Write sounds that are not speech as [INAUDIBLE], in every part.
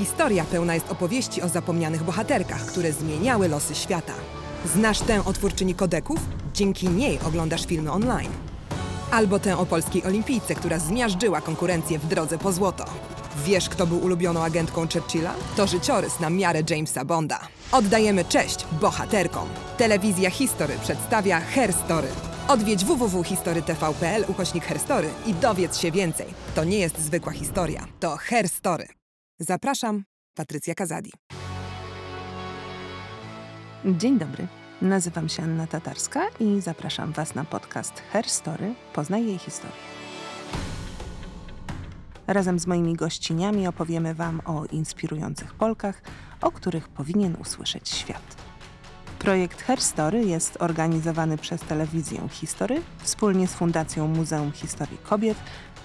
Historia pełna jest opowieści o zapomnianych bohaterkach, które zmieniały losy świata. Znasz tę o twórczyni kodeków? Dzięki niej oglądasz filmy online. Albo tę o polskiej olimpijce, która zmiażdżyła konkurencję w drodze po złoto. Wiesz, kto był ulubioną agentką Churchilla? To życiorys na miarę Jamesa Bonda. Oddajemy cześć bohaterkom. Telewizja History przedstawia Herstory. Odwiedź www.historytv.pl ukośnik Herstory i dowiedz się więcej. To nie jest zwykła historia, to Herstory. Zapraszam, Patrycja Kazadi. Dzień dobry. Nazywam się Anna Tatarska i zapraszam Was na podcast Herstory. Poznaj jej historię. Razem z moimi gościniami opowiemy Wam o inspirujących Polkach, o których powinien usłyszeć świat. Projekt Herstory jest organizowany przez telewizję History wspólnie z Fundacją Muzeum Historii Kobiet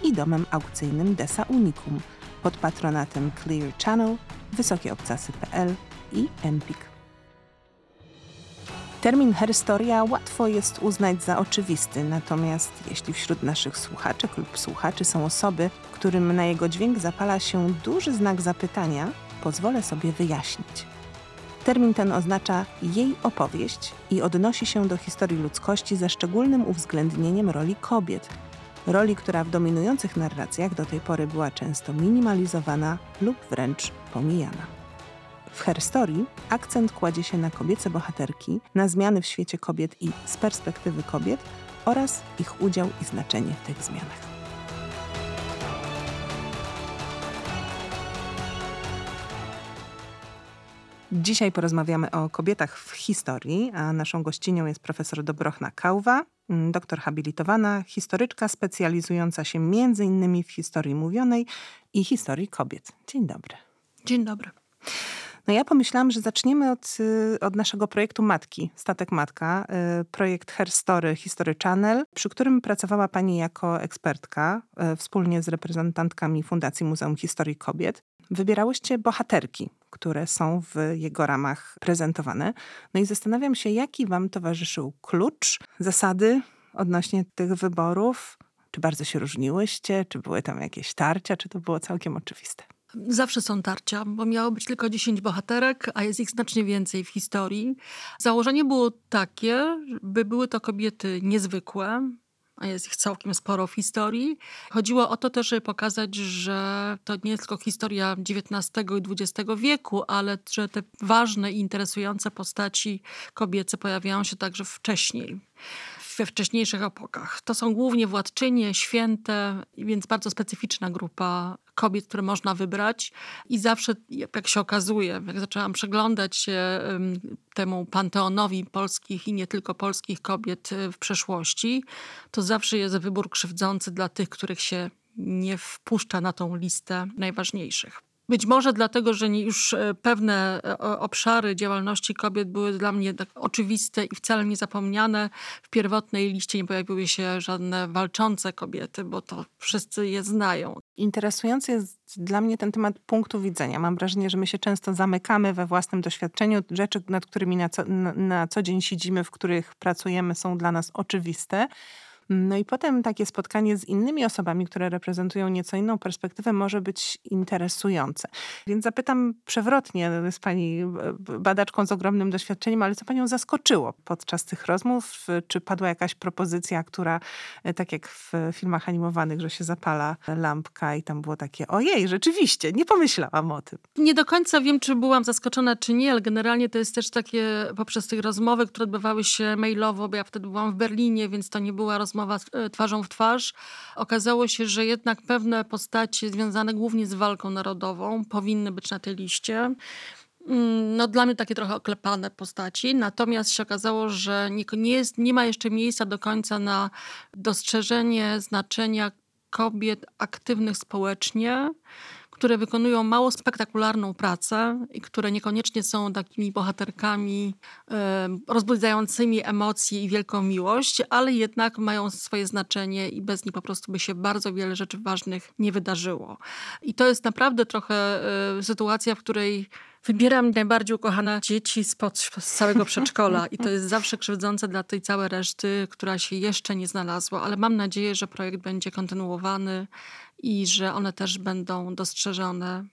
i domem aukcyjnym Desa Unicum pod patronatem Clear Channel, wysokieobcasy.pl i Empik. Termin herstoria łatwo jest uznać za oczywisty, natomiast jeśli wśród naszych słuchaczek lub słuchaczy są osoby, którym na jego dźwięk zapala się duży znak zapytania, pozwolę sobie wyjaśnić. Termin ten oznacza jej opowieść i odnosi się do historii ludzkości ze szczególnym uwzględnieniem roli kobiet, roli, która w dominujących narracjach do tej pory była często minimalizowana lub wręcz pomijana. W herstorii akcent kładzie się na kobiece bohaterki, na zmiany w świecie kobiet i z perspektywy kobiet oraz ich udział i znaczenie w tych zmianach. Dzisiaj porozmawiamy o kobietach w historii, a naszą gościnią jest profesor Dobrochna Kałwa, doktor habilitowana, historyczka specjalizująca się innymi w historii mówionej i historii kobiet. Dzień dobry. Dzień dobry. No ja pomyślałam, że zaczniemy od, y, od naszego projektu Matki, Statek Matka, y, projekt Herstory History Channel, przy którym pracowała Pani jako ekspertka y, wspólnie z reprezentantkami Fundacji Muzeum Historii Kobiet. Wybierałyście bohaterki, które są w jego ramach prezentowane. No i zastanawiam się, jaki Wam towarzyszył klucz, zasady odnośnie tych wyborów? Czy bardzo się różniłyście? Czy były tam jakieś tarcia? Czy to było całkiem oczywiste? Zawsze są tarcia, bo miało być tylko 10 bohaterek, a jest ich znacznie więcej w historii. Założenie było takie, by były to kobiety niezwykłe, a jest ich całkiem sporo w historii. Chodziło o to też, żeby pokazać, że to nie tylko historia XIX i XX wieku, ale że te ważne i interesujące postaci kobiece pojawiają się także wcześniej we wcześniejszych epokach. To są głównie władczynie, święte, więc bardzo specyficzna grupa kobiet, które można wybrać. I zawsze, jak się okazuje, jak zaczęłam przeglądać się temu panteonowi polskich i nie tylko polskich kobiet y, w przeszłości, to zawsze jest wybór krzywdzący dla tych, których się nie wpuszcza na tą listę najważniejszych. Być może dlatego, że już e, pewne e, obszary działalności kobiet były dla mnie tak oczywiste i wcale nie zapomniane. W pierwotnej liście nie pojawiły się żadne walczące kobiety, bo to wszyscy je znają. Interesujący jest dla mnie ten temat punktu widzenia. Mam wrażenie, że my się często zamykamy we własnym doświadczeniu. Rzeczy, nad którymi na co, na, na co dzień siedzimy, w których pracujemy, są dla nas oczywiste no i potem takie spotkanie z innymi osobami, które reprezentują nieco inną perspektywę, może być interesujące. Więc zapytam przewrotnie, jest pani e, badaczką z ogromnym doświadczeniem, ale co panią zaskoczyło podczas tych rozmów? Czy padła jakaś propozycja, która, e, tak jak w filmach animowanych, że się zapala lampka i tam było takie, ojej, rzeczywiście, nie pomyślałam o tym. Nie do końca wiem, czy byłam zaskoczona, czy nie, ale generalnie to jest też takie poprzez tych rozmowy, które odbywały się mailowo, bo ja wtedy byłam w Berlinie, więc to nie była rozmowa rozmowa e, twarzą w twarz, okazało się, że jednak pewne postacie związane głównie z walką narodową powinny być na tej liście. Mm, no dla mnie takie trochę oklepane postaci. Natomiast się okazało, że nie, nie, jest, nie ma jeszcze miejsca do końca na dostrzeżenie znaczenia kobiet aktywnych społecznie, które wykonują mało spektakularną pracę i które niekoniecznie są takimi bohaterkami e, rozbudzającymi emocje i wielką miłość, ale jednak mają swoje znaczenie i bez nich po prostu by się bardzo wiele rzeczy ważnych nie wydarzyło. I to jest naprawdę trochę e, sytuacja, w której wybieram najbardziej ukochane dzieci spod, z całego przedszkola i to jest zawsze krzywdzące dla tej całej reszty, która się jeszcze nie znalazła, ale mam nadzieję, że projekt będzie kontynuowany i że one też będą dostrzeżone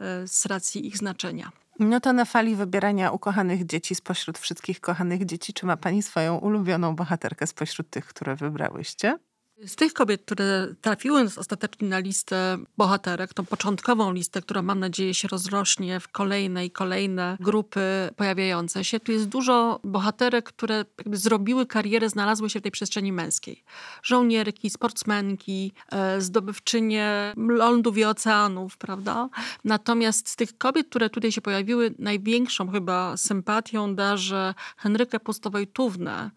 e, z racji ich znaczenia. No to na fali wybierania ukochanych dzieci spośród wszystkich kochanych dzieci, czy ma pani swoją ulubioną bohaterkę spośród tych, które wybrałyście? Z tych kobiet, które trafiły ostatecznie na listę bohaterek, tą początkową listę, która mam nadzieję się rozrośnie w kolejne i kolejne grupy pojawiające się, tu jest dużo bohaterek, które zrobiły karierę, znalazły się w tej przestrzeni męskiej. Żołnierki, sportsmenki, e, zdobywczynie lądów i oceanów, prawda? Natomiast z tych kobiet, które tutaj się pojawiły, największą chyba sympatią darzę Henrykę Pustowojtównę,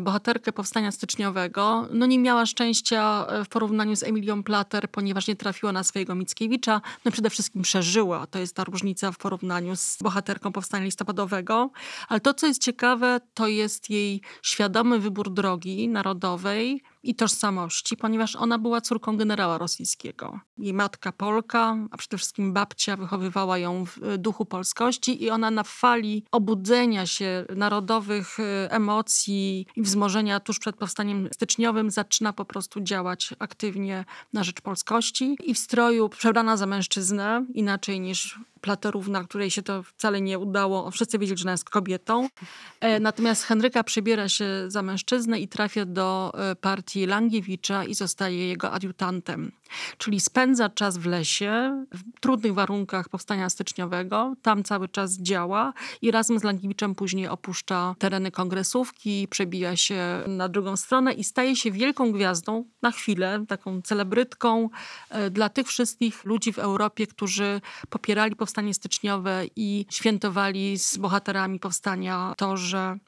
bohaterkę powstania styczniowego, no nie miała szczęścia e, w porównaniu z Emilią Plater, ponieważ nie trafiła na swojego Mickiewicza. No przede wszystkim przeżyła. To jest ta różnica w porównaniu z bohaterką powstania listopadowego. Ale to, co jest ciekawe, to jest jej świadomy wybór drogi narodowej, i tożsamości, ponieważ ona była córką generała rosyjskiego. Jej matka Polka, a przede wszystkim babcia wychowywała ją w e, duchu polskości i ona na fali obudzenia się narodowych e, emocji i wzmożenia tuż przed powstaniem styczniowym zaczyna po prostu działać aktywnie na rzecz polskości i w stroju przebrana za mężczyznę, inaczej niż Platerówna, której się to wcale nie udało. Wszyscy wiedzieli, że ona jest kobietą. E, natomiast Henryka przybiera się za mężczyznę i trafia do e, partii Langiewicza i zostaje jego adiutantem. Czyli spędza czas w lesie, w trudnych warunkach powstania styczniowego. Tam cały czas działa i razem z Langiewiczem później opuszcza tereny kongresówki, przebija się na drugą stronę i staje się wielką gwiazdą na chwilę, taką celebrytką e, dla tych wszystkich ludzi w Europie, którzy popierali powstanie powstanie styczniowe i świętowali z bohaterami powstania to, że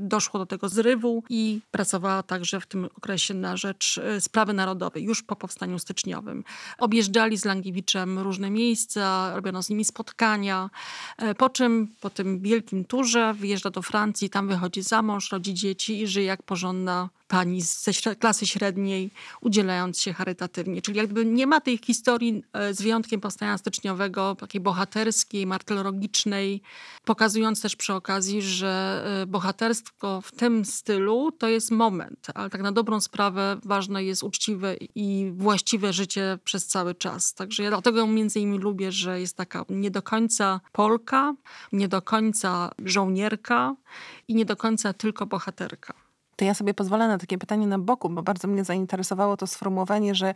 doszło do tego zrywu i pracowała także w tym okresie na rzecz e, sprawy narodowej, już po powstaniu styczniowym. Objeżdżali z Langiewiczem różne miejsca, robiono z nimi spotkania, e, po czym po tym wielkim turze wyjeżdża do Francji, tam wychodzi za mąż, rodzi dzieci i żyje jak porządna pani ze klasy średniej, udzielając się charytatywnie. Czyli jakby nie ma tej historii e, z wyjątkiem powstania styczniowego, takiej bohaterskiej, martyrologicznej, pokazując też przy okazji, że e, bohaterstwo w tym stylu to jest moment, ale tak na dobrą sprawę ważne jest uczciwe i właściwe życie przez cały czas. Także ja dlatego między innymi lubię, że jest taka nie do końca Polka, nie do końca żołnierka i nie do końca tylko bohaterka. To ja sobie pozwolę na takie pytanie na boku, bo bardzo mnie zainteresowało to sformułowanie, że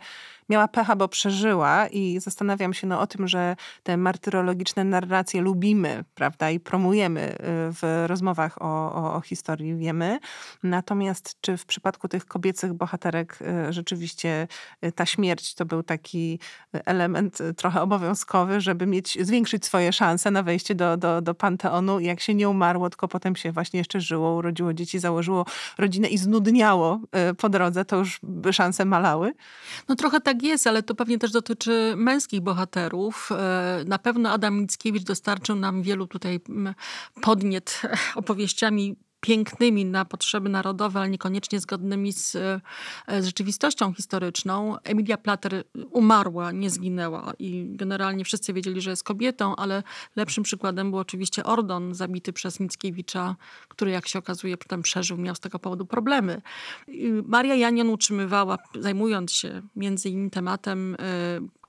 miała pecha, bo przeżyła i zastanawiam się no, o tym, że te martyrologiczne narracje lubimy, prawda, i promujemy y, w rozmowach o, o, o historii, wiemy. Natomiast czy w przypadku tych kobiecych bohaterek y, rzeczywiście y, ta śmierć to był taki element trochę obowiązkowy, żeby mieć, zwiększyć swoje szanse na wejście do, do, do Panteonu. Jak się nie umarło, tylko potem się właśnie jeszcze żyło, urodziło dzieci, założyło rodzinę i znudniało po drodze, to już szanse malały? No trochę tak jest, ale to pewnie też dotyczy męskich bohaterów. E, na pewno Adam Mickiewicz dostarczył nam wielu tutaj podniet opowieściami pięknymi na potrzeby narodowe, ale niekoniecznie zgodnymi z, e, z rzeczywistością historyczną. Emilia Plater umarła, nie zginęła i generalnie wszyscy wiedzieli, że jest kobietą, ale lepszym przykładem był oczywiście Ordon, zabity przez Mickiewicza, który jak się okazuje potem przeżył, miał z tego powodu problemy. Maria Janion utrzymywała, zajmując się między innymi tematem e,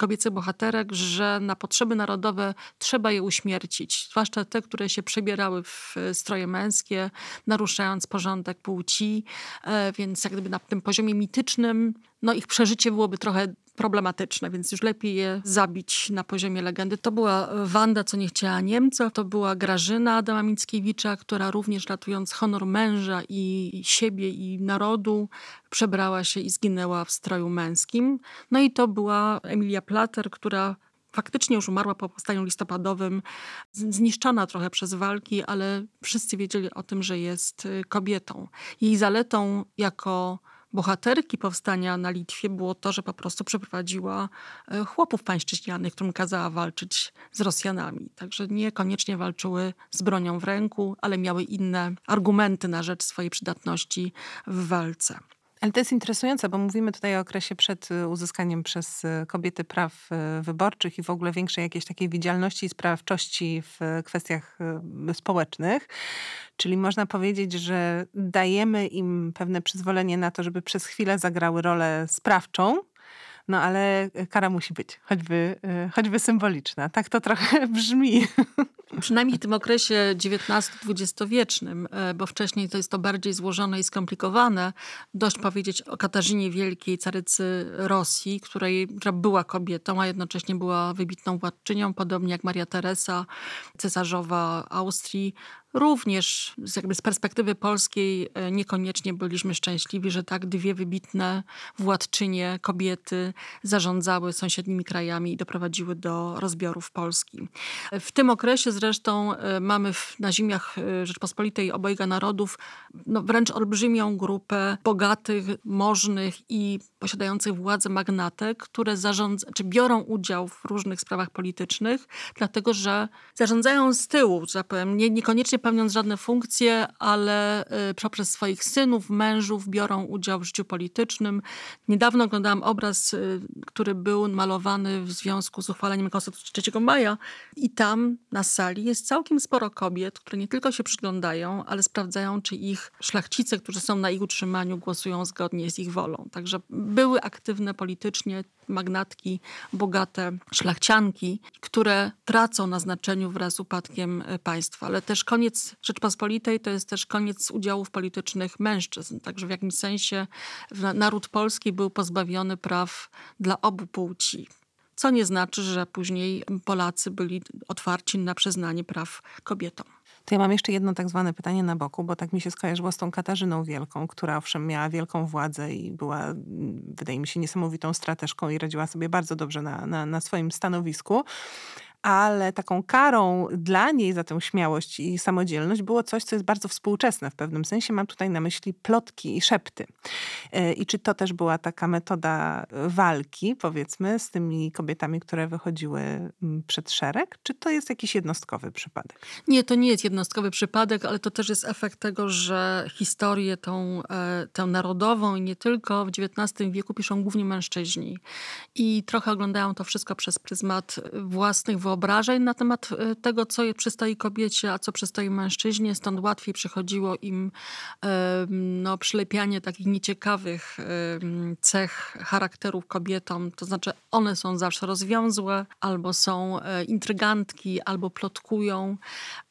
kobiecych bohaterek, że na potrzeby narodowe trzeba je uśmiercić, zwłaszcza te, które się przebierały w stroje męskie, naruszając porządek płci, e, więc jak gdyby na tym poziomie mitycznym, no ich przeżycie byłoby trochę problematyczne, więc już lepiej je zabić na poziomie legendy. To była Wanda, co nie chciała Niemców, to była Grażyna Adama Mickiewicza, która również ratując honor męża i siebie i narodu, przebrała się i zginęła w stroju męskim. No i to była Emilia Plater, która faktycznie już umarła po powstaniu listopadowym, zniszczona trochę przez walki, ale wszyscy wiedzieli o tym, że jest y, kobietą. Jej zaletą jako bohaterki powstania na Litwie było to, że po prostu przeprowadziła y, chłopów pańszczyźnianych, którym kazała walczyć z Rosjanami. Także niekoniecznie walczyły z bronią w ręku, ale miały inne argumenty na rzecz swojej przydatności w walce. Ale to jest interesujące, bo mówimy tutaj o okresie przed y, uzyskaniem przez y, kobiety praw y, wyborczych i w ogóle większej jakiejś takiej widzialności i sprawczości w kwestiach społecznych. Czyli można powiedzieć, że dajemy im pewne przyzwolenie na to, żeby przez chwilę zagrały rolę sprawczą, No ale kara musi być, choćby, e, choćby symboliczna. Tak to trochę [LAUGHS] brzmi. Przynajmniej w tym okresie XIX-XX wiecznym, e, bo wcześniej to jest to bardziej złożone i skomplikowane. Dość powiedzieć o Katarzynie Wielkiej, carycy Rosji, której, która była kobietą, a jednocześnie była wybitną władczynią, podobnie jak Maria Teresa, cesarzowa Austrii. Również z, jakby z perspektywy polskiej e, niekoniecznie byliśmy szczęśliwi, że tak dwie wybitne władczynie, kobiety zarządzały sąsiednimi krajami i doprowadziły do rozbiorów Polski. W tym okresie zresztą e, mamy w, na ziemiach e, Rzeczpospolitej obojga narodów no, wręcz olbrzymią grupę bogatych, możnych i posiadających władzę magnatek, które zarządza, czy biorą udział w różnych sprawach politycznych, dlatego że zarządzają z tyłu, że tak powiem, nie, niekoniecznie pełniąc żadne funkcje, ale y, poprzez swoich synów, mężów biorą udział w życiu politycznym. Niedawno oglądałam obraz, y, który był malowany w związku z uchwaleniem Konstytucji 3 maja i tam na sali jest całkiem sporo kobiet, które nie tylko się przyglądają, ale sprawdzają, czy ich szlachcice, którzy są na ich utrzymaniu, głosują zgodnie z ich wolą. Także były aktywne politycznie magnatki, bogate szlachcianki, które tracą na znaczeniu wraz z upadkiem e, państwa. Ale też koniec Rzeczpospolitej to jest też koniec udziałów politycznych mężczyzn. Także w jakimś sensie naród polski był pozbawiony praw dla obu płci. Co nie znaczy, że później Polacy byli otwarci na przyznanie praw kobietom. To ja mam jeszcze jedno tak zwane pytanie na boku, bo tak mi się skojarzyło z tą Katarzyną Wielką, która owszem miała wielką władzę i była, wydaje mi się, niesamowitą strateżką i radziła sobie bardzo dobrze na, na, na swoim stanowisku ale taką karą dla niej za tę śmiałość i samodzielność było coś, co jest bardzo współczesne w pewnym sensie. Mam tutaj na myśli plotki i szepty. E, I czy to też była taka metoda walki, powiedzmy, z tymi kobietami, które wychodziły mm, przed szereg? Czy to jest jakiś jednostkowy przypadek? Nie, to nie jest jednostkowy przypadek, ale to też jest efekt tego, że historię tą, e, tę narodową i nie tylko w XIX wieku piszą głównie mężczyźni. I trochę oglądają to wszystko przez pryzmat własnych wyobrażeń wyobrażeń na temat e, tego, co przystoi kobiecie, a co przystoi mężczyźnie. Stąd łatwiej przychodziło im no, przylepianie takich nieciekawych cech charakterów kobietom. To znaczy one są zawsze rozwiązłe, albo są e, intrygantki, albo plotkują.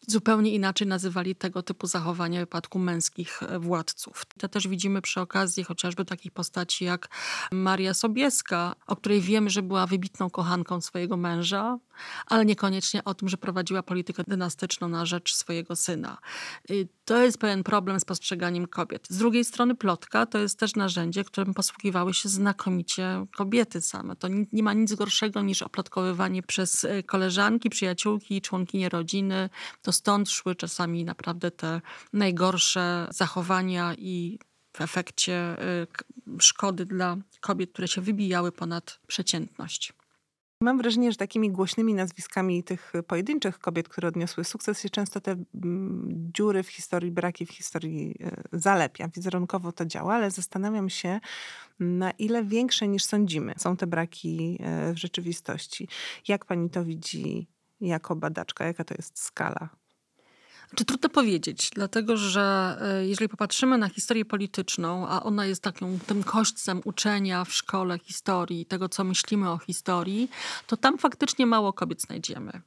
Zupełnie inaczej nazywali tego typu zachowania w wypadku męskich e, władców. To też widzimy przy okazji chociażby takich postaci jak Maria Sobieska, o której wiemy, że była wybitną kochanką swojego męża, ale niekoniecznie o tym, że prowadziła politykę dynastyczną na rzecz swojego syna. To jest pewien problem z postrzeganiem kobiet. Z drugiej strony plotka to jest też narzędzie, którym posługiwały się znakomicie kobiety same. To nie ma nic gorszego niż oplotkowywanie przez y, koleżanki, przyjaciółki, członkinie rodziny. To stąd szły czasami naprawdę te najgorsze zachowania i w efekcie y, szkody dla kobiet, które się wybijały ponad przeciętność. Mam wrażenie, że takimi głośnymi nazwiskami tych pojedynczych kobiet, które odniosły sukces, się często te mm, dziury w historii, braki w historii e, zalepia. Wizerunkowo to działa, ale zastanawiam się, na ile większe niż sądzimy są te braki e, w rzeczywistości. Jak pani to widzi jako badaczka? Jaka to jest skala? Czy trudno powiedzieć, dlatego że e, jeżeli popatrzymy na historię polityczną, a ona jest takim tym kośćcem uczenia w szkole historii, tego co myślimy o historii, to tam faktycznie mało kobiet znajdziemy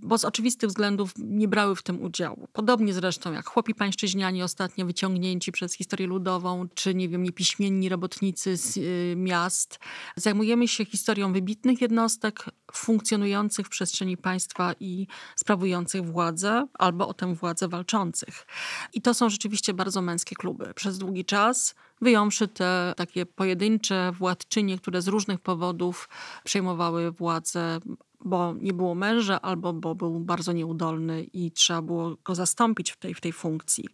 bo z oczywistych względów nie brały w tym udziału. Podobnie zresztą jak chłopi pańszczyźniani ostatnio wyciągnięci przez historię ludową, czy nie wiem, niepiśmienni robotnicy z y, miast. Zajmujemy się historią wybitnych jednostek funkcjonujących w przestrzeni państwa i sprawujących władzę, albo o tę władzę walczących. I to są rzeczywiście bardzo męskie kluby. Przez długi czas wyjąwszy te takie pojedyncze władczynie, które z różnych powodów przejmowały władzę bo nie było męża albo bo był bardzo nieudolny i trzeba było go zastąpić w tej, w tej funkcji.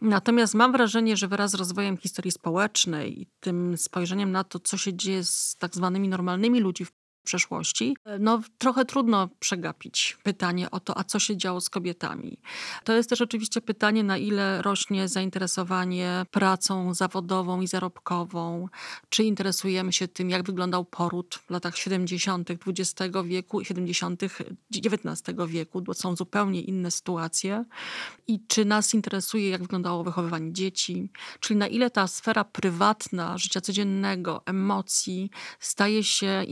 Natomiast mam wrażenie, że wraz z rozwojem historii społecznej i tym spojrzeniem na to, co się dzieje z tak zwanymi normalnymi ludźmi w przeszłości, no trochę trudno przegapić pytanie o to, a co się działo z kobietami. To jest też oczywiście pytanie, na ile rośnie zainteresowanie pracą zawodową i zarobkową, czy interesujemy się tym, jak wyglądał poród w latach 70. XX wieku i 70. XIX wieku, bo są zupełnie inne sytuacje i czy nas interesuje, jak wyglądało wychowywanie dzieci, czyli na ile ta sfera prywatna, życia codziennego, emocji staje się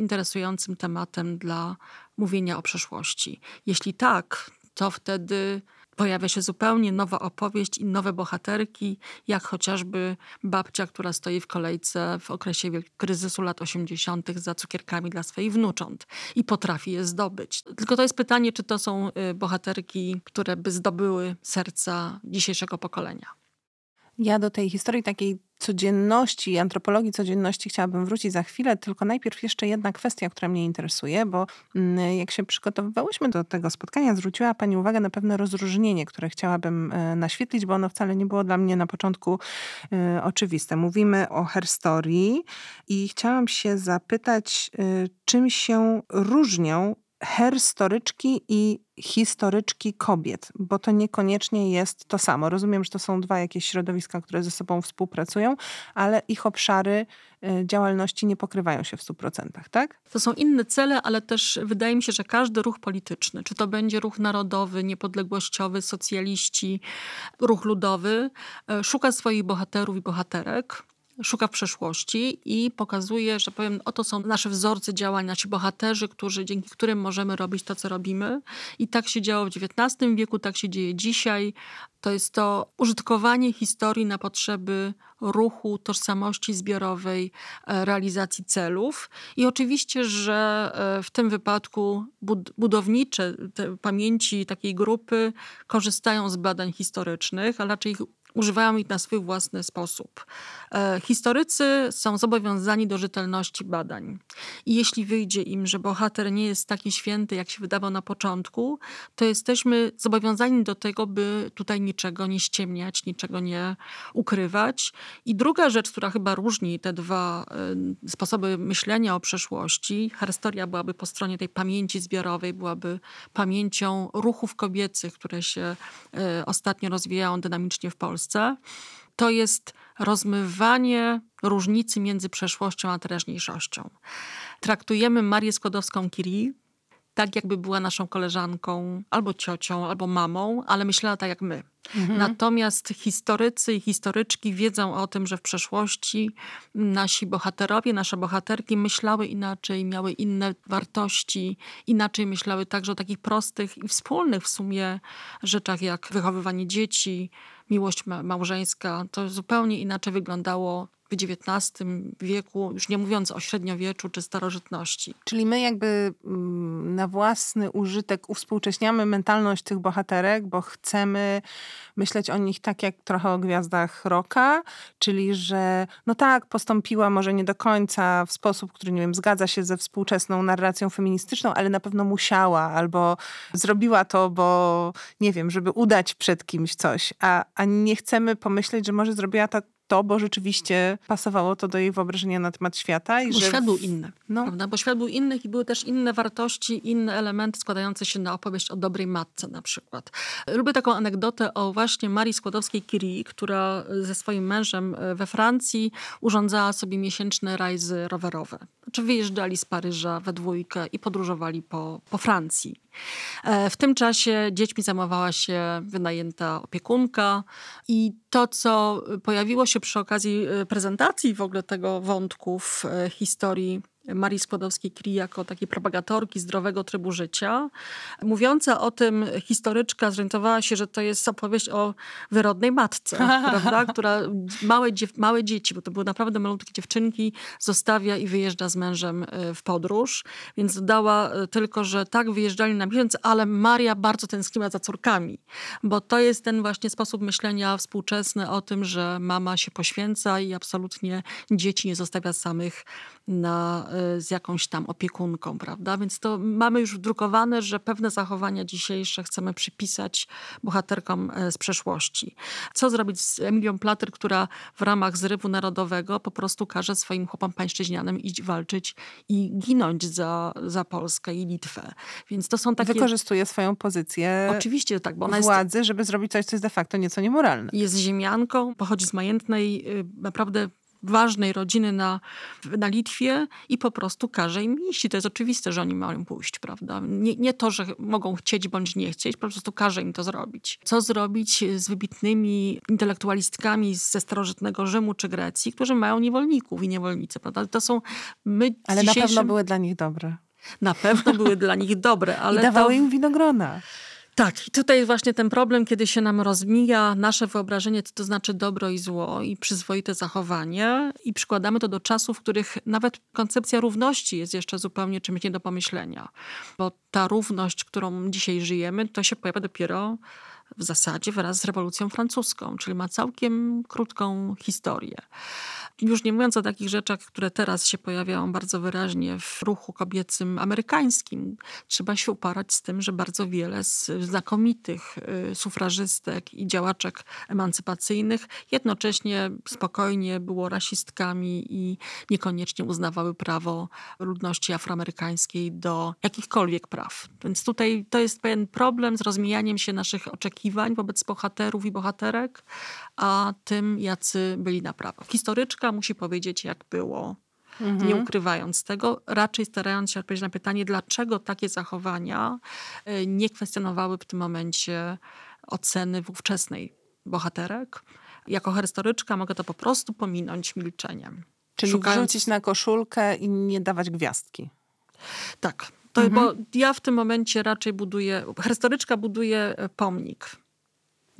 interesującym tematem dla mówienia o przeszłości. Jeśli tak, to wtedy pojawia się zupełnie nowa opowieść i nowe bohaterki, jak chociażby babcia, która stoi w kolejce w okresie kryzysu lat 80. za cukierkami dla swojej wnucząt i potrafi je zdobyć. Tylko to jest pytanie, czy to są y, bohaterki, które by zdobyły serca dzisiejszego pokolenia. Ja do tej historii takiej codzienności, antropologii codzienności chciałabym wrócić za chwilę, tylko najpierw jeszcze jedna kwestia, która mnie interesuje, bo mm, jak się przygotowywałyśmy do tego spotkania, zwróciła Pani uwagę na pewne rozróżnienie, które chciałabym e, naświetlić, bo ono wcale nie było dla mnie na początku e, oczywiste. Mówimy o herstorii i chciałam się zapytać, e, czym się różnią herstoryczki i historyczki kobiet, bo to niekoniecznie jest to samo. Rozumiem, że to są dwa jakieś środowiska, które ze sobą współpracują, ale ich obszary y, działalności nie pokrywają się w 100%, tak? To są inne cele, ale też wydaje mi się, że każdy ruch polityczny, czy to będzie ruch narodowy, niepodległościowy, socjaliści, ruch ludowy, y, szuka swoich bohaterów i bohaterek szuka w przeszłości i pokazuje, że powiem, oto są nasze wzorce działań, nasi bohaterzy, którzy, dzięki którym możemy robić to, co robimy. I tak się działo w XIX wieku, tak się dzieje dzisiaj. To jest to użytkowanie historii na potrzeby ruchu, tożsamości zbiorowej, e, realizacji celów. I oczywiście, że e, w tym wypadku budownicze pamięci takiej grupy korzystają z badań historycznych, a raczej ich używają ich na swój własny sposób. E, historycy są zobowiązani do rzetelności badań. I jeśli wyjdzie im, że bohater nie jest taki święty, jak się wydawał na początku, to jesteśmy zobowiązani do tego, by tutaj niczego nie ściemniać, niczego nie ukrywać. I druga rzecz, która chyba różni te dwa e, sposoby myślenia o przeszłości, historia byłaby po stronie tej pamięci zbiorowej, byłaby pamięcią ruchów kobiecych, które się e, ostatnio rozwijają dynamicznie w Polsce Polsce, to jest rozmywanie różnicy między przeszłością a teraźniejszością. Traktujemy Marię Skłodowską-Curie tak, jakby była naszą koleżanką, albo ciocią, albo mamą, ale myślała tak jak my. Mhm. Natomiast historycy i historyczki wiedzą o tym, że w przeszłości nasi bohaterowie, nasze bohaterki myślały inaczej, miały inne wartości, inaczej myślały także o takich prostych i wspólnych w sumie rzeczach jak wychowywanie dzieci, miłość małżeńska. To zupełnie inaczej wyglądało w XIX wieku, już nie mówiąc o średniowieczu czy starożytności. Czyli my jakby mm, na własny użytek uwspółcześniamy mentalność tych bohaterek, bo chcemy myśleć o nich tak jak trochę o gwiazdach roka, czyli że no tak, postąpiła może nie do końca w sposób, który nie wiem, zgadza się ze współczesną narracją feministyczną, ale na pewno musiała albo zrobiła to, bo nie wiem, żeby udać przed kimś coś, a, a nie chcemy pomyśleć, że może zrobiła to to, bo rzeczywiście pasowało to do jej wyobrażenia na temat świata. I bo że... świat był inny, no. prawda? Bo świat był inny i były też inne wartości, inne elementy składające się na opowieść o dobrej matce na przykład. Lubię taką anegdotę o właśnie Marii Skłodowskiej-Curie, która ze swoim mężem we Francji urządzała sobie miesięczne rajzy rowerowe. Znaczy wyjeżdżali z Paryża we dwójkę i podróżowali po, po Francji. E, w tym czasie dziećmi zajmowała się wynajęta opiekunka i to, co pojawiło się przy okazji e, prezentacji w ogóle tego wątku w e, historii Marii Skłodowskiej-Curie jako takiej propagatorki zdrowego trybu życia. Mówiąca o tym historyczka zorientowała się, że to jest opowieść o wyrodnej matce, [LAUGHS] prawda? która małe, małe dzieci, bo to były naprawdę malutkie dziewczynki, zostawia i wyjeżdża z mężem e, w podróż. Więc dodała e, tylko, że tak, wyjeżdżali na miesiąc, ale Maria bardzo tęskniła za córkami, bo to jest ten właśnie sposób myślenia współczesny o tym, że mama się poświęca i absolutnie dzieci nie zostawia samych na y, z jakąś tam opiekunką, prawda? Więc to mamy już wdrukowane, że pewne zachowania dzisiejsze chcemy przypisać bohaterkom e, z przeszłości. Co zrobić z Emilią Plater, która w ramach zrywu narodowego po prostu każe swoim chłopom pańszczyźnianym iść walczyć i ginąć za, za Polskę i Litwę. Więc to są takie... Wykorzystuje swoją pozycję Oczywiście tak, bo ona jest władzy, żeby zrobić coś, co jest de facto nieco niemoralne. jest ziemianką, pochodzi z majętnej, y, naprawdę ważnej rodziny na, na Litwie i po prostu każe im iść. I to jest oczywiste, że oni mają pójść, prawda? Nie, nie to, że mogą chcieć bądź nie chcieć, po prostu każe im to zrobić. Co zrobić z wybitnymi intelektualistkami ze starożytnego Rzymu czy Grecji, którzy mają niewolników i niewolnice, prawda? To są my Ale na pewno dzisiejszym- były dla nich dobre. na pewno były dla nich dobre, [LAUGHS] ale I dawały to... im winogrona. Tak, i tutaj właśnie ten problem, kiedy się nam rozmija nasze wyobrażenie, co to znaczy dobro i zło i przyzwoite zachowanie i przykładamy to do czasów, w których nawet koncepcja równości jest jeszcze zupełnie czymś nie do pomyślenia. Bo ta równość, którą dzisiaj żyjemy, to się pojawia dopiero w zasadzie wraz z rewolucją francuską, czyli ma całkiem krótką historię. Już nie mówiąc o takich rzeczach, które teraz się pojawiają bardzo wyraźnie w ruchu kobiecym amerykańskim, trzeba się uparać z tym, że bardzo wiele z znakomitych y, sufrażystek i działaczek emancypacyjnych jednocześnie spokojnie było rasistkami i niekoniecznie uznawały prawo ludności afroamerykańskiej do jakichkolwiek praw. Więc tutaj to jest pewien problem z rozmijaniem się naszych oczekiwań wobec bohaterów i bohaterek, a tym, jacy byli na prawo. Musi powiedzieć, jak było, nie ukrywając tego, raczej starając się odpowiedzieć na pytanie, dlaczego takie zachowania y, nie kwestionowały w tym momencie oceny ówczesnej bohaterek. Jako historyczka mogę to po prostu pominąć milczeniem. Czyli Szukając- wrzucić na koszulkę i nie dawać gwiazdki. Tak. To, Bo ja w tym momencie raczej buduję, historyczka buduje e,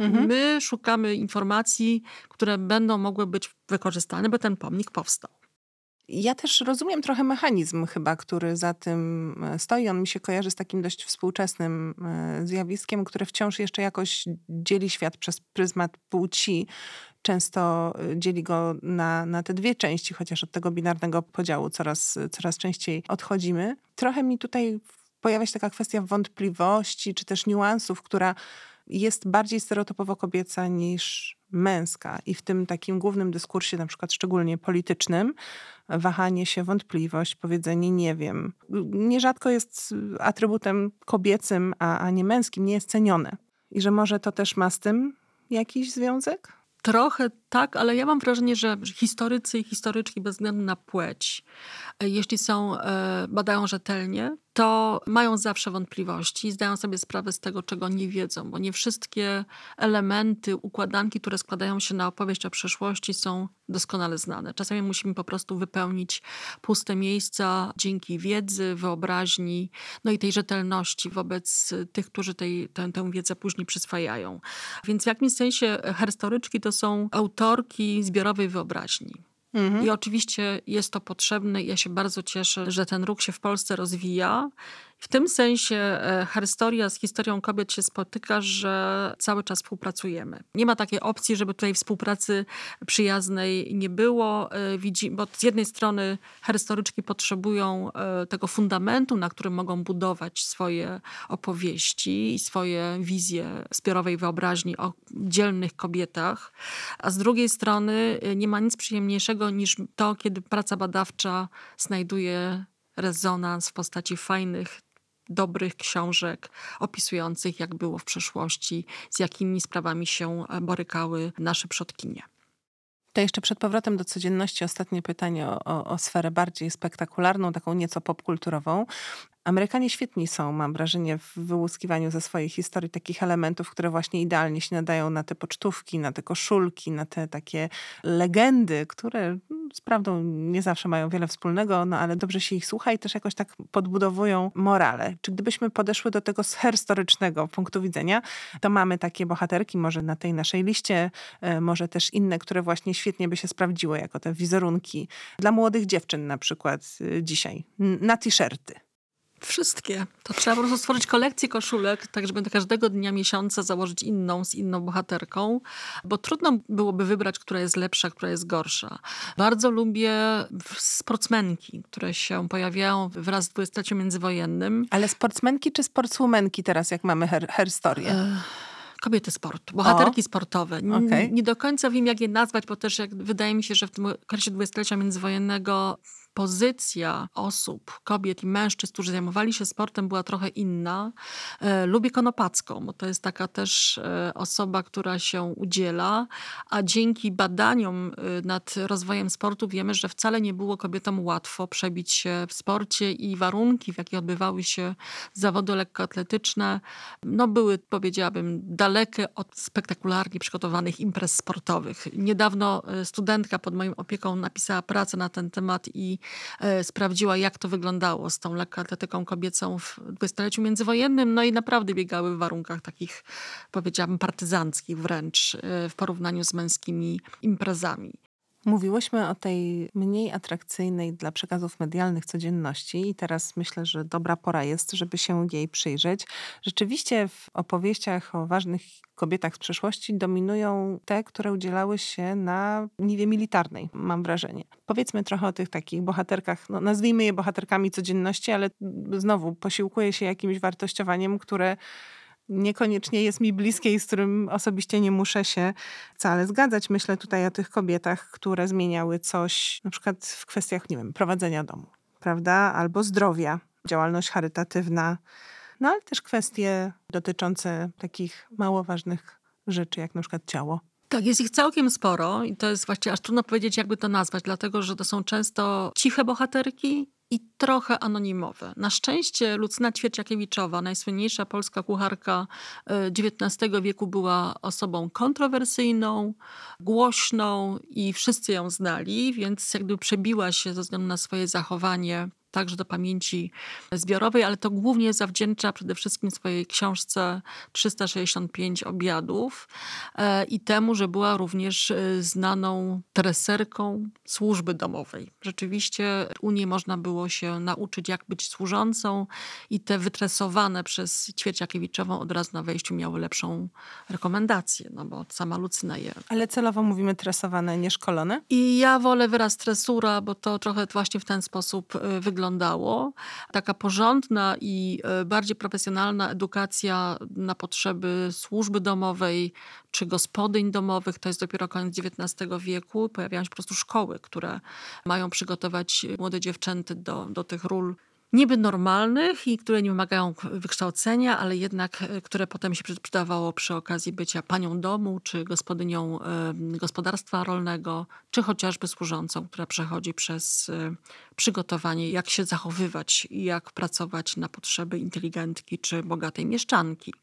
pomnik. My szukamy informacji, które będą mogły być wykorzystane, by ten pomnik powstał. Ja też rozumiem trochę mechanizm chyba, który za tym e, stoi. On mi się kojarzy z takim dość współczesnym e, zjawiskiem, które wciąż jeszcze jakoś dzieli świat przez pryzmat płci. Często e, dzieli go na, na te dwie części, chociaż od tego binarnego podziału coraz, coraz częściej odchodzimy. Trochę mi tutaj pojawia się taka kwestia wątpliwości, czy też niuansów, która jest bardziej stereotypowo kobieca niż męska. I w tym takim głównym dyskursie, na przykład szczególnie politycznym, wahanie się, wątpliwość, powiedzenie nie wiem, nierzadko jest atrybutem kobiecym, a, a nie męskim, nie jest cenione. I że może to też ma z tym jakiś związek? Trochę tak, ale ja mam wrażenie, że historycy i historyczki bez względu na płeć, e, jeśli są, e, badają rzetelnie, to mają zawsze wątpliwości i zdają sobie sprawę z tego, czego nie wiedzą, bo nie wszystkie elementy, układanki, które składają się na opowieść o przeszłości są doskonale znane. Czasami musimy po prostu wypełnić puste miejsca dzięki wiedzy, wyobraźni, no i tej rzetelności wobec tych, którzy tej, tę, tę wiedzę później przyswajają. Więc w jakimś sensie historyczki to są autorki zbiorowej wyobraźni. I oczywiście jest to potrzebne ja się bardzo cieszę, że ten ruch się w Polsce rozwija. W tym sensie e, historia z historią kobiet się spotyka, że cały czas współpracujemy. Nie ma takiej opcji, żeby tutaj współpracy przyjaznej nie było. E, Widzi, bo z jednej strony historyczki potrzebują e, tego fundamentu, na którym mogą budować swoje opowieści i swoje wizje zbiorowej wyobraźni o dzielnych kobietach, a z drugiej strony nie ma nic przyjemniejszego niż to, kiedy praca badawcza znajduje rezonans w postaci fajnych, dobrych książek opisujących, jak było w przeszłości, z jakimi sprawami się e, borykały nasze przodkinie. To jeszcze przed powrotem do codzienności ostatnie pytanie o, o, o sferę bardziej spektakularną, taką nieco popkulturową. Amerykanie świetni są, mam wrażenie, w wyłuskiwaniu ze swojej historii takich elementów, które właśnie idealnie się nadają na te pocztówki, na te koszulki, na te takie legendy, które mm, z prawdą nie zawsze mają wiele wspólnego, no ale dobrze się ich słucha i też jakoś tak podbudowują morale. Czy gdybyśmy podeszły do tego z historycznego punktu widzenia, to mamy takie bohaterki, może na tej naszej liście, e, może też inne, które właśnie świetnie by się sprawdziły jako te wizerunki dla młodych dziewczyn na przykład e, dzisiaj, na t-shirty. Wszystkie. To trzeba po prostu stworzyć kolekcję koszulek, tak żeby do każdego dnia miesiąca założyć inną z inną bohaterką, bo trudno byłoby wybrać, która jest lepsza, która jest gorsza. Bardzo lubię sportsmenki, które się pojawiają wraz z dwudziestoleciem międzywojennym. Ale sportsmenki czy sportswomenki teraz, jak mamy her, her story? Kobiety sportu, bohaterki o, sportowe. Okay. Nie do końca wiem, jak je nazwać, bo też jak, wydaje mi się, że w tym okresie dwudziestolecia międzywojennego pozycja osób, kobiet i mężczyzn, którzy zajmowali się sportem, była trochę inna. E, lubię Konopacką, bo to jest taka też e, osoba, która się udziela, a dzięki badaniom e, nad rozwojem sportu wiemy, że wcale nie było kobietom łatwo przebić się w sporcie i warunki, w jakich odbywały się zawody lekkoatletyczne, no były, powiedziałabym, dalekie od spektakularnie przygotowanych imprez sportowych. Niedawno studentka pod moją opieką napisała pracę na ten temat i sprawdziła, jak to wyglądało z tą lekkoatletyką kobiecą w dwudziestoleciu międzywojennym. No i naprawdę biegały w warunkach takich, powiedziałabym, partyzanckich wręcz e, w porównaniu z męskimi imprezami. Mówiłyśmy o tej mniej atrakcyjnej dla przekazów medialnych codzienności i teraz myślę, że dobra pora jest, żeby się jej przyjrzeć. Rzeczywiście w opowieściach o ważnych kobietach z przeszłości dominują te, które udzielały się na niwie militarnej, mam wrażenie. Powiedzmy trochę o tych takich bohaterkach, no nazwijmy je bohaterkami codzienności, ale znowu posiłkuje się jakimś wartościowaniem, które niekoniecznie jest mi bliskie i z którym osobiście nie muszę się wcale zgadzać. Myślę tutaj o tych kobietach, które zmieniały coś na przykład w kwestiach, nie wiem, prowadzenia domu, prawda? Albo zdrowia, działalność charytatywna, no ale też kwestie dotyczące takich mało ważnych rzeczy, jak na przykład ciało. Tak, jest ich całkiem sporo i to jest właściwie aż trudno powiedzieć, jakby to nazwać, dlatego że to są często ciche bohaterki i trochę anonimowe. Na szczęście Lucyna Ćwierciakiewiczowa, najsłynniejsza polska kucharka XIX e, wieku, była osobą kontrowersyjną, głośną i wszyscy ją znali, więc jakby przebiła się ze względu na swoje zachowanie także do pamięci zbiorowej, ale to głównie zawdzięcza przede wszystkim swojej książce 365 obiadów e, i temu, że była również e, znaną treserką służby domowej. Rzeczywiście u niej można było się nauczyć, jak być służącą i te wytresowane przez Ćwierciakiewiczową od razu na wejściu miały lepszą rekomendację, no bo sama Lucyna je... Ale celowo mówimy tresowane, nie szkolone? I ja wolę wyraz tresura, bo to trochę właśnie w ten sposób e, wygląda wyglądało. Taka porządna i e, bardziej profesjonalna edukacja na potrzeby służby domowej czy gospodyń domowych, to jest dopiero koniec XIX wieku. Pojawiają się po prostu szkoły, które mają przygotować młode dziewczęty do, do tych ról niby normalnych i które nie wymagają wykształcenia, ale jednak, e, które potem się przydawało przy okazji bycia panią domu, czy gospodynią gospodarstwa rolnego, czy chociażby służącą, która przechodzi przez e, przygotowanie, jak się zachowywać i jak pracować na potrzeby inteligentki czy bogatej mieszczanki.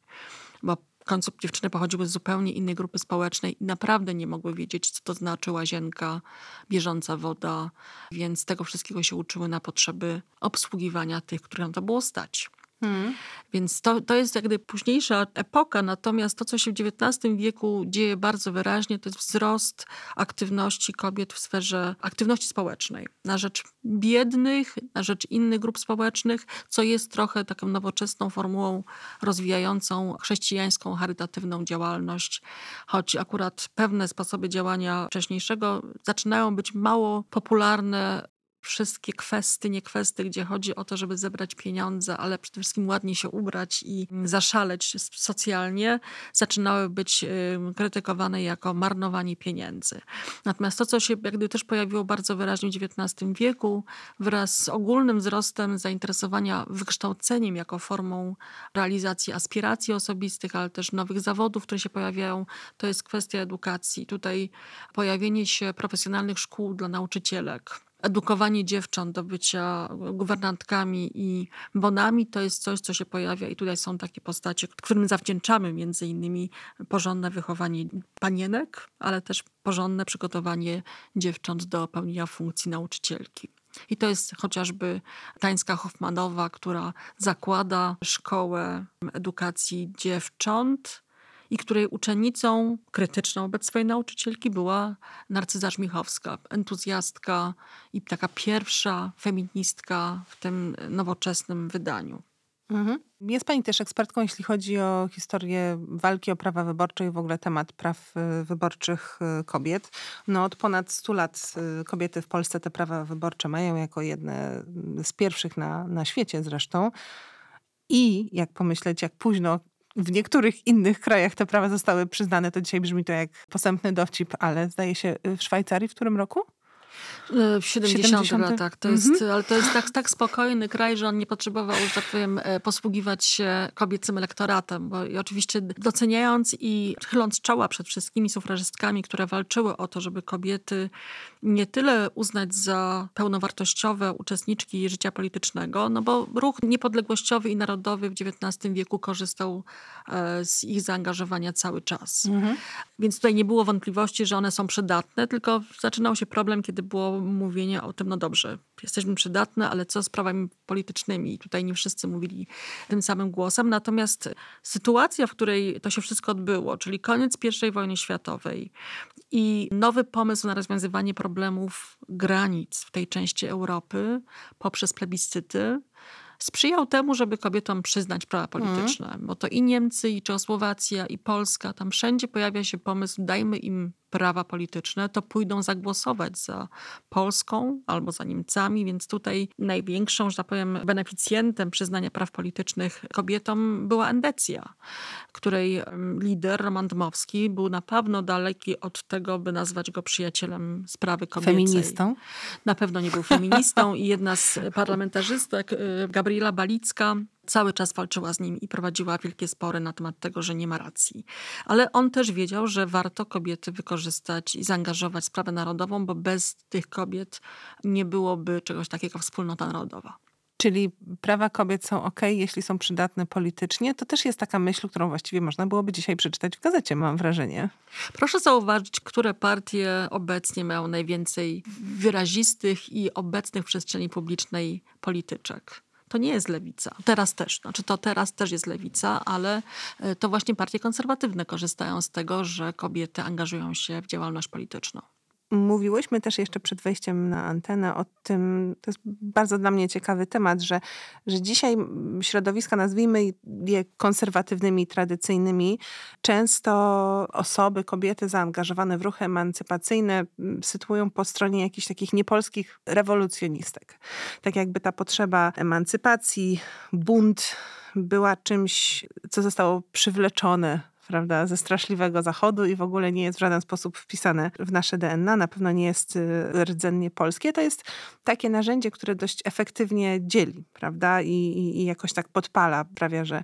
Bo końcu dziewczyny pochodziły z zupełnie innej grupy społecznej i naprawdę nie mogły wiedzieć, co to znaczy łazienka, bieżąca woda, więc tego wszystkiego się uczyły na potrzeby obsługiwania tych, którym to było stać. Hmm. Więc to, to jest jak gdyby późniejsza epoka, natomiast to, co się w XIX wieku dzieje bardzo wyraźnie, to jest wzrost aktywności kobiet w sferze aktywności społecznej na rzecz biednych, na rzecz innych grup społecznych, co jest trochę taką nowoczesną formułą rozwijającą chrześcijańską, charytatywną działalność, choć akurat pewne sposoby działania wcześniejszego zaczynają być mało popularne wszystkie kwestie, nie kwestie, gdzie chodzi o to, żeby zebrać pieniądze, ale przede wszystkim ładnie się ubrać i zaszaleć socjalnie, zaczynały być krytykowane jako marnowanie pieniędzy. Natomiast to, co się jakby też pojawiło bardzo wyraźnie w XIX wieku, wraz z ogólnym wzrostem zainteresowania wykształceniem jako formą realizacji aspiracji osobistych, ale też nowych zawodów, które się pojawiają, to jest kwestia edukacji. Tutaj pojawienie się profesjonalnych szkół dla nauczycielek, edukowanie dziewcząt do bycia guwernantkami i bonami to jest coś, co się pojawia i tutaj są takie postacie, którym zawdzięczamy między innymi porządne wychowanie panienek, ale też porządne przygotowanie dziewcząt do pełnienia funkcji nauczycielki. I to jest chociażby Tańska Hoffmanowa, która zakłada szkołę edukacji dziewcząt i której uczennicą krytyczną wobec swojej nauczycielki była Narcyza Żmichowska, entuzjastka i taka pierwsza feministka w tym nowoczesnym wydaniu. Mhm. Jest pani też ekspertką, jeśli chodzi o historię walki o prawa wyborcze i w ogóle temat praw y, wyborczych y, kobiet. No od ponad 100 lat y, kobiety w Polsce te prawa wyborcze mają jako jedne z pierwszych na, na świecie zresztą. I jak pomyśleć, jak późno w niektórych innych krajach te prawa zostały przyznane, to dzisiaj brzmi to jak posępny dowcip, ale zdaje się w Szwajcarii w którym roku? W 70, 70? latach. To jest, mhm. Ale to jest tak, tak spokojny kraj, że on nie potrzebował, że tak powiem, e, posługiwać się kobiecym elektoratem. Bo i oczywiście doceniając i chyląc czoła przed wszystkimi sufrażystkami, które walczyły o to, żeby kobiety nie tyle uznać za pełnowartościowe uczestniczki życia politycznego, no bo ruch niepodległościowy i narodowy w XIX wieku korzystał e, z ich zaangażowania cały czas. Mhm. Więc tutaj nie było wątpliwości, że one są przydatne, tylko zaczynał się problem, kiedy było mówienie o tym, no dobrze, jesteśmy przydatne, ale co z prawami politycznymi? I tutaj nie wszyscy mówili tym samym głosem. Natomiast sytuacja, w której to się wszystko odbyło, czyli koniec I wojny światowej i nowy pomysł na rozwiązywanie problemów granic w tej części Europy poprzez plebiscyty, sprzyjał temu, żeby kobietom przyznać prawa polityczne. Mm. Bo to i Niemcy, i Czechosłowacja, i Polska, tam wszędzie pojawia się pomysł, dajmy im prawa polityczne, to pójdą zagłosować za Polską albo za Niemcami, więc tutaj największą, że tak powiem, beneficjentem przyznania praw politycznych kobietom była Endecja, której lider Roman Dmowski był na pewno daleki od tego, by nazwać go przyjacielem sprawy kobiecej. Feministą? Na pewno nie był feministą i jedna z parlamentarzystek, y, Gabriela Balicka, cały czas walczyła z nim i prowadziła wielkie spory na temat tego, że nie ma racji. Ale on też wiedział, że warto kobiety wykorzystać i zaangażować w sprawę narodową, bo bez tych kobiet nie byłoby czegoś takiego jak wspólnota narodowa. Czyli prawa kobiet są ok, jeśli są przydatne politycznie. To też jest taka myśl, którą właściwie można byłoby dzisiaj przeczytać w gazecie, mam wrażenie. Proszę zauważyć, które partie obecnie mają najwięcej wyrazistych i obecnych w przestrzeni publicznej polityczek to nie jest lewica. Teraz też, znaczy to teraz też jest lewica, ale e, to właśnie partie konserwatywne korzystają z tego, że kobiety angażują się w działalność polityczną. Mówiłyśmy też jeszcze przed wejściem na antenę o tym, to jest bardzo dla mnie ciekawy temat, że, że dzisiaj środowiska, nazwijmy je konserwatywnymi, tradycyjnymi, często osoby, kobiety zaangażowane w ruchy emancypacyjne sytuują po stronie jakichś takich niepolskich rewolucjonistek. Tak jakby ta potrzeba emancypacji, bunt była czymś, co zostało przywleczone prawda, ze straszliwego zachodu i w ogóle nie jest w żaden sposób wpisane w nasze DNA, na pewno nie jest y, rdzennie polskie. To jest takie narzędzie, które dość efektywnie dzieli, prawda, i, i, i jakoś tak podpala prawie, że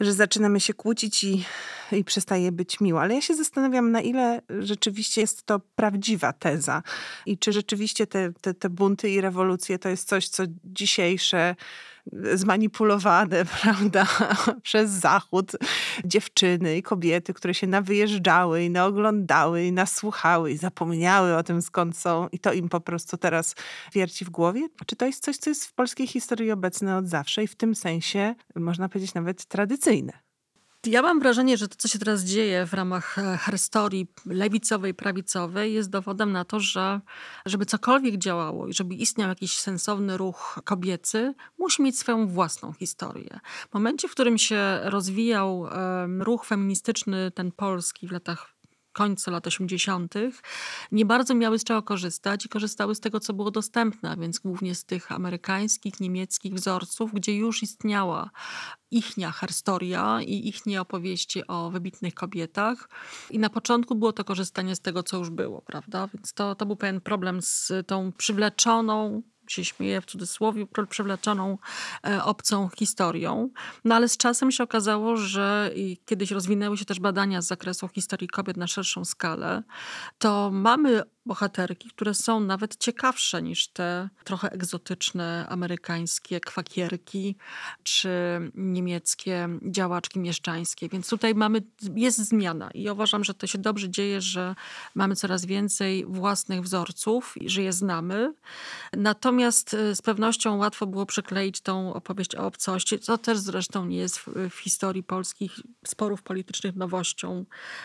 że zaczynamy się kłócić i, i przestaje być miło. Ale ja się zastanawiam, na ile rzeczywiście jest to prawdziwa teza i czy rzeczywiście te, te, te bunty i rewolucje to jest coś, co dzisiejsze zmanipulowane, [LAUGHS] prawda, przez Zachód dziewczyny i kobiety, które się nawyjeżdżały i naoglądały i nasłuchały i zapomniały o tym, skąd są i to im po prostu teraz wierci w głowie? Czy to jest coś, co jest w polskiej historii obecne od zawsze i w tym sensie, można powiedzieć, nawet tradycyjne? Ja mam wrażenie, że to, co się teraz dzieje w ramach e, historii lewicowej, prawicowej, jest dowodem na to, że żeby cokolwiek działało i żeby istniał jakiś sensowny ruch kobiecy, musi mieć swoją własną historię. W momencie, w którym się rozwijał ruch feministyczny, ten polski w latach końcu lat 80., nie bardzo miały z czego korzystać i korzystały z tego, co było dostępne, a więc głównie z tych amerykańskich, niemieckich wzorców, gdzie już istniała ichnia historia i ichnie opowieści o wybitnych kobietach. I na początku było to korzystanie z tego, co już było, prawda? Więc to, to był pewien problem z tą przywleczoną się śmieje w cudzysłowie, przywleczoną e, obcą historią. No ale z czasem się okazało, że kiedyś rozwinęły się też badania z zakresu historii kobiet na szerszą skalę, to mamy bohaterki, które są nawet ciekawsze niż te trochę egzotyczne amerykańskie kwakierki czy niemieckie działaczki mieszczańskie. Więc tutaj mamy, jest zmiana i uważam, że to się dobrze dzieje, że mamy coraz więcej własnych wzorców i że je znamy. Natomiast y, z pewnością łatwo było przykleić tą opowieść o obcości, co też zresztą nie jest w, w historii polskich sporów politycznych nowością.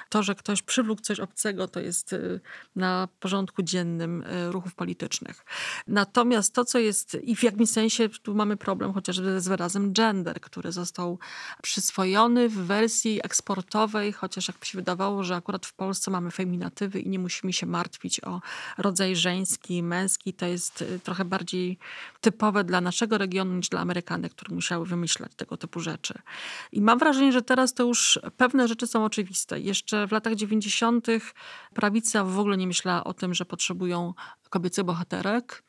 To, że ktoś przywlókł coś obcego, to jest y, na porządku dziennym y, ruchów politycznych. Natomiast to, co jest, i w jakimś sensie tu mamy problem chociażby z wyrazem gender, który został przyswojony w wersji eksportowej, chociaż jak się wydawało, że akurat w Polsce mamy feminatywy i nie musimy się martwić o rodzaj żeński, męski. To jest y, trochę bardziej typowe dla naszego regionu niż dla Amerykanek, które musiały wymyślać tego typu rzeczy. I mam wrażenie, że teraz to już pewne rzeczy są oczywiste. Jeszcze w latach 90. prawica w ogóle nie myślała o tym, że potrzebują kobiecych bohaterek.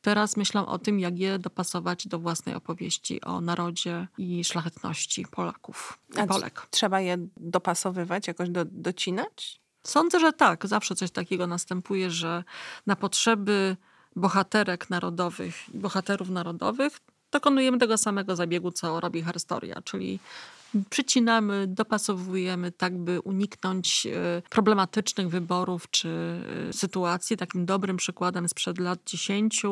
Teraz myślą o tym, jak je dopasować do własnej opowieści o narodzie i szlachetności Polaków i Polek. Trzeba je dopasowywać, jakoś do, docinać? Sądzę, że tak. Zawsze coś takiego następuje, że na potrzeby bohaterek narodowych i bohaterów narodowych dokonujemy tego samego zabiegu, co robi Herstoria, czyli przycinamy, dopasowujemy, tak by uniknąć e, problematycznych wyborów czy e, sytuacji. Takim dobrym przykładem sprzed lat 10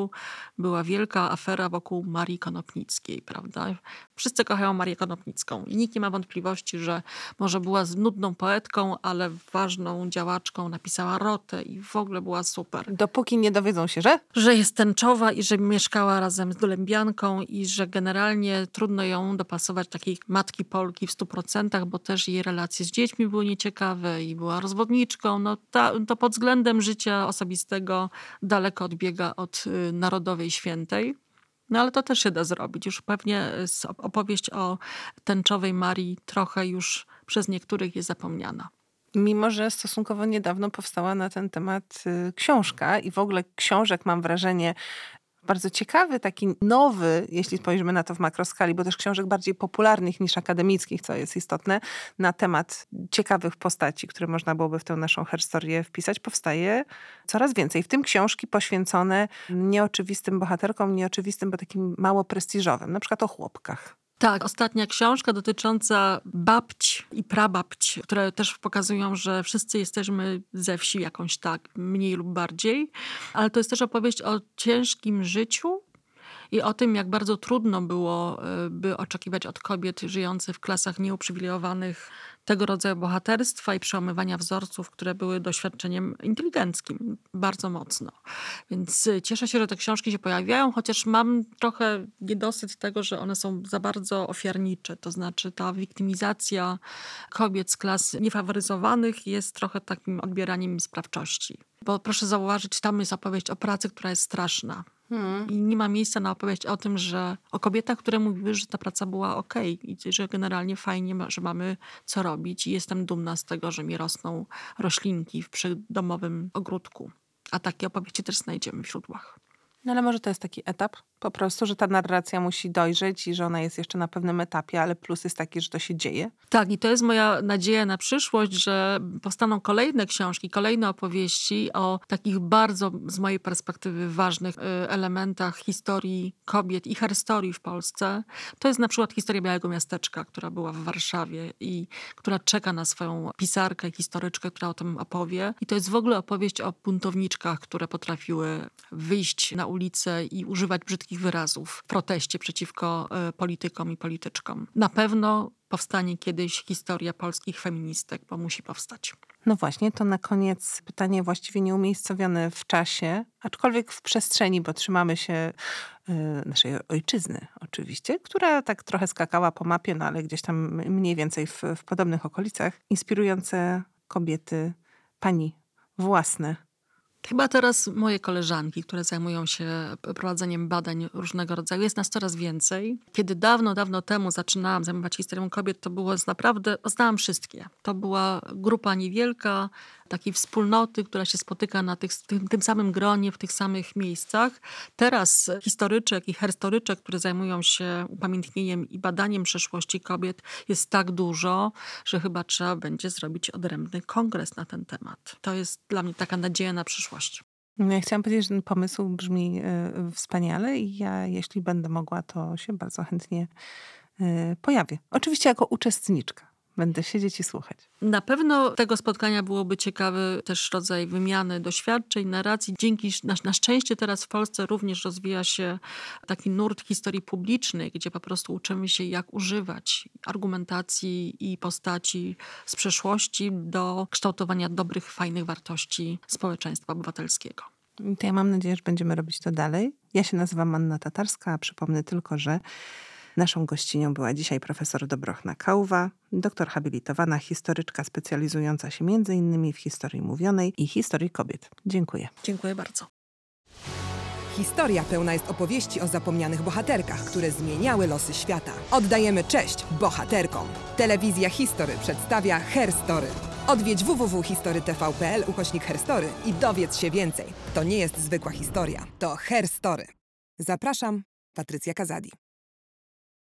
była wielka afera wokół Marii Konopnickiej, prawda? Wszyscy kochają Marię Konopnicką i nikt nie ma wątpliwości, że może była z nudną poetką, ale ważną działaczką, napisała rotę i w ogóle była super Dopóki nie dowiedzą się, że? że jest tęczowa i że mieszkała razem z Gołębianką i że generalnie trudno ją dopasować takiej matki Polki w 100%, bo też jej relacje z dziećmi były nieciekawe i była rozwodniczką. No ta, to pod względem życia osobistego daleko odbiega od y, narodowej świętej. No ale to też się da zrobić. Już pewnie z- opowieść o tęczowej Marii trochę już przez niektórych jest zapomniana. Mimo, że stosunkowo niedawno powstała na ten temat y, książka i w ogóle książek mam wrażenie bardzo ciekawy, taki nowy, jeśli spojrzymy na to w makroskali, bo też książek bardziej popularnych niż akademickich, co jest istotne, na temat ciekawych postaci, które można byłoby w tę naszą historię wpisać, powstaje coraz więcej. W tym książki poświęcone nieoczywistym bohaterkom, nieoczywistym, bo takim mało prestiżowym, na przykład o chłopkach. Tak, ostatnia książka dotycząca babć i prababć, które też pokazują, że wszyscy jesteśmy ze wsi jakąś tak, mniej lub bardziej, ale to jest też opowieść o ciężkim życiu i o tym, jak bardzo trudno było, y, by oczekiwać od kobiet żyjących w klasach nieuprzywilejowanych tego rodzaju bohaterstwa i przełamywania wzorców, które były doświadczeniem inteligenckim bardzo mocno. Więc y, cieszę się, że te książki się pojawiają, chociaż mam trochę niedosyt tego, że one są za bardzo ofiarnicze. To znaczy ta wiktymizacja kobiet z klas niefaworyzowanych jest trochę takim odbieraniem sprawczości. Bo proszę zauważyć, tam jest opowieść o pracy, która jest straszna. I nie ma miejsca na opowieść o tym, że o kobietach, które mówiły, że ta praca była ok i że generalnie fajnie, że mamy co robić i jestem dumna z tego, że mi rosną roślinki w przydomowym ogródku. A takie opowieści też znajdziemy w źródłach. No ale może to jest taki etap po prostu, że ta narracja musi dojrzeć i że ona jest jeszcze na pewnym etapie, ale plus jest taki, że to się dzieje. Tak, i to jest moja nadzieja na przyszłość, że powstaną kolejne książki, kolejne opowieści o takich bardzo, z mojej perspektywy, ważnych y, elementach historii kobiet i herstorii w Polsce. To jest na przykład historia Białego Miasteczka, która była w Warszawie i która czeka na swoją pisarkę, historyczkę, która o tym opowie. I to jest w ogóle opowieść o buntowniczkach, które potrafiły wyjść na ulicę i używać brzydkich wyrazów w proteście przeciwko y, politykom i polityczkom. Na pewno powstanie kiedyś historia polskich feministek, bo musi powstać. No właśnie, to na koniec pytanie właściwie nieumiejscowione w czasie, aczkolwiek w przestrzeni, bo trzymamy się y, naszej ojczyzny oczywiście, która tak trochę skakała po mapie, no ale gdzieś tam mniej więcej w, w podobnych okolicach. Inspirujące kobiety, pani własne. Chyba teraz moje koleżanki, które zajmują się prowadzeniem badań różnego rodzaju, jest nas coraz więcej. Kiedy dawno, dawno temu zaczynałam zajmować się historią kobiet, to było naprawdę, znałam wszystkie. To była grupa niewielka, takiej wspólnoty, która się spotyka na tych, tym, tym samym gronie, w tych samych miejscach. Teraz historyczek i herstoryczek, które zajmują się upamiętnieniem i badaniem przeszłości kobiet jest tak dużo, że chyba trzeba będzie zrobić odrębny kongres na ten temat. To jest dla mnie taka nadzieja na przyszłość. No Ja chciałam powiedzieć, że ten pomysł brzmi y, wspaniale i ja, jeśli będę mogła, to się bardzo chętnie y, pojawię. Oczywiście jako uczestniczka. Będę siedzieć i słuchać. Na pewno tego spotkania byłoby ciekawy też rodzaj wymiany doświadczeń, narracji. Dzięki, na, na szczęście teraz w Polsce również rozwija się taki nurt historii publicznej, gdzie po prostu uczymy się, jak używać argumentacji i postaci z przeszłości do kształtowania dobrych, fajnych wartości społeczeństwa obywatelskiego. I To ja mam nadzieję, że będziemy robić to dalej. Ja się nazywam Anna Tatarska, a przypomnę tylko, że naszą gościnią była dzisiaj profesor Dobrochna Kałwa, doktor habilitowana, historyczka specjalizująca się m.in. w historii mówionej i historii kobiet. Dziękuję. Dziękuję bardzo. Historia pełna jest opowieści o zapomnianych bohaterkach, które zmieniały losy świata. Oddajemy cześć bohaterkom. Telewizja History przedstawia Herstory. Odwiedź www.historytv.pl ukośnik Herstory i dowiedz się więcej. To nie jest zwykła historia, to Herstory. Zapraszam, Patrycja Kazadi.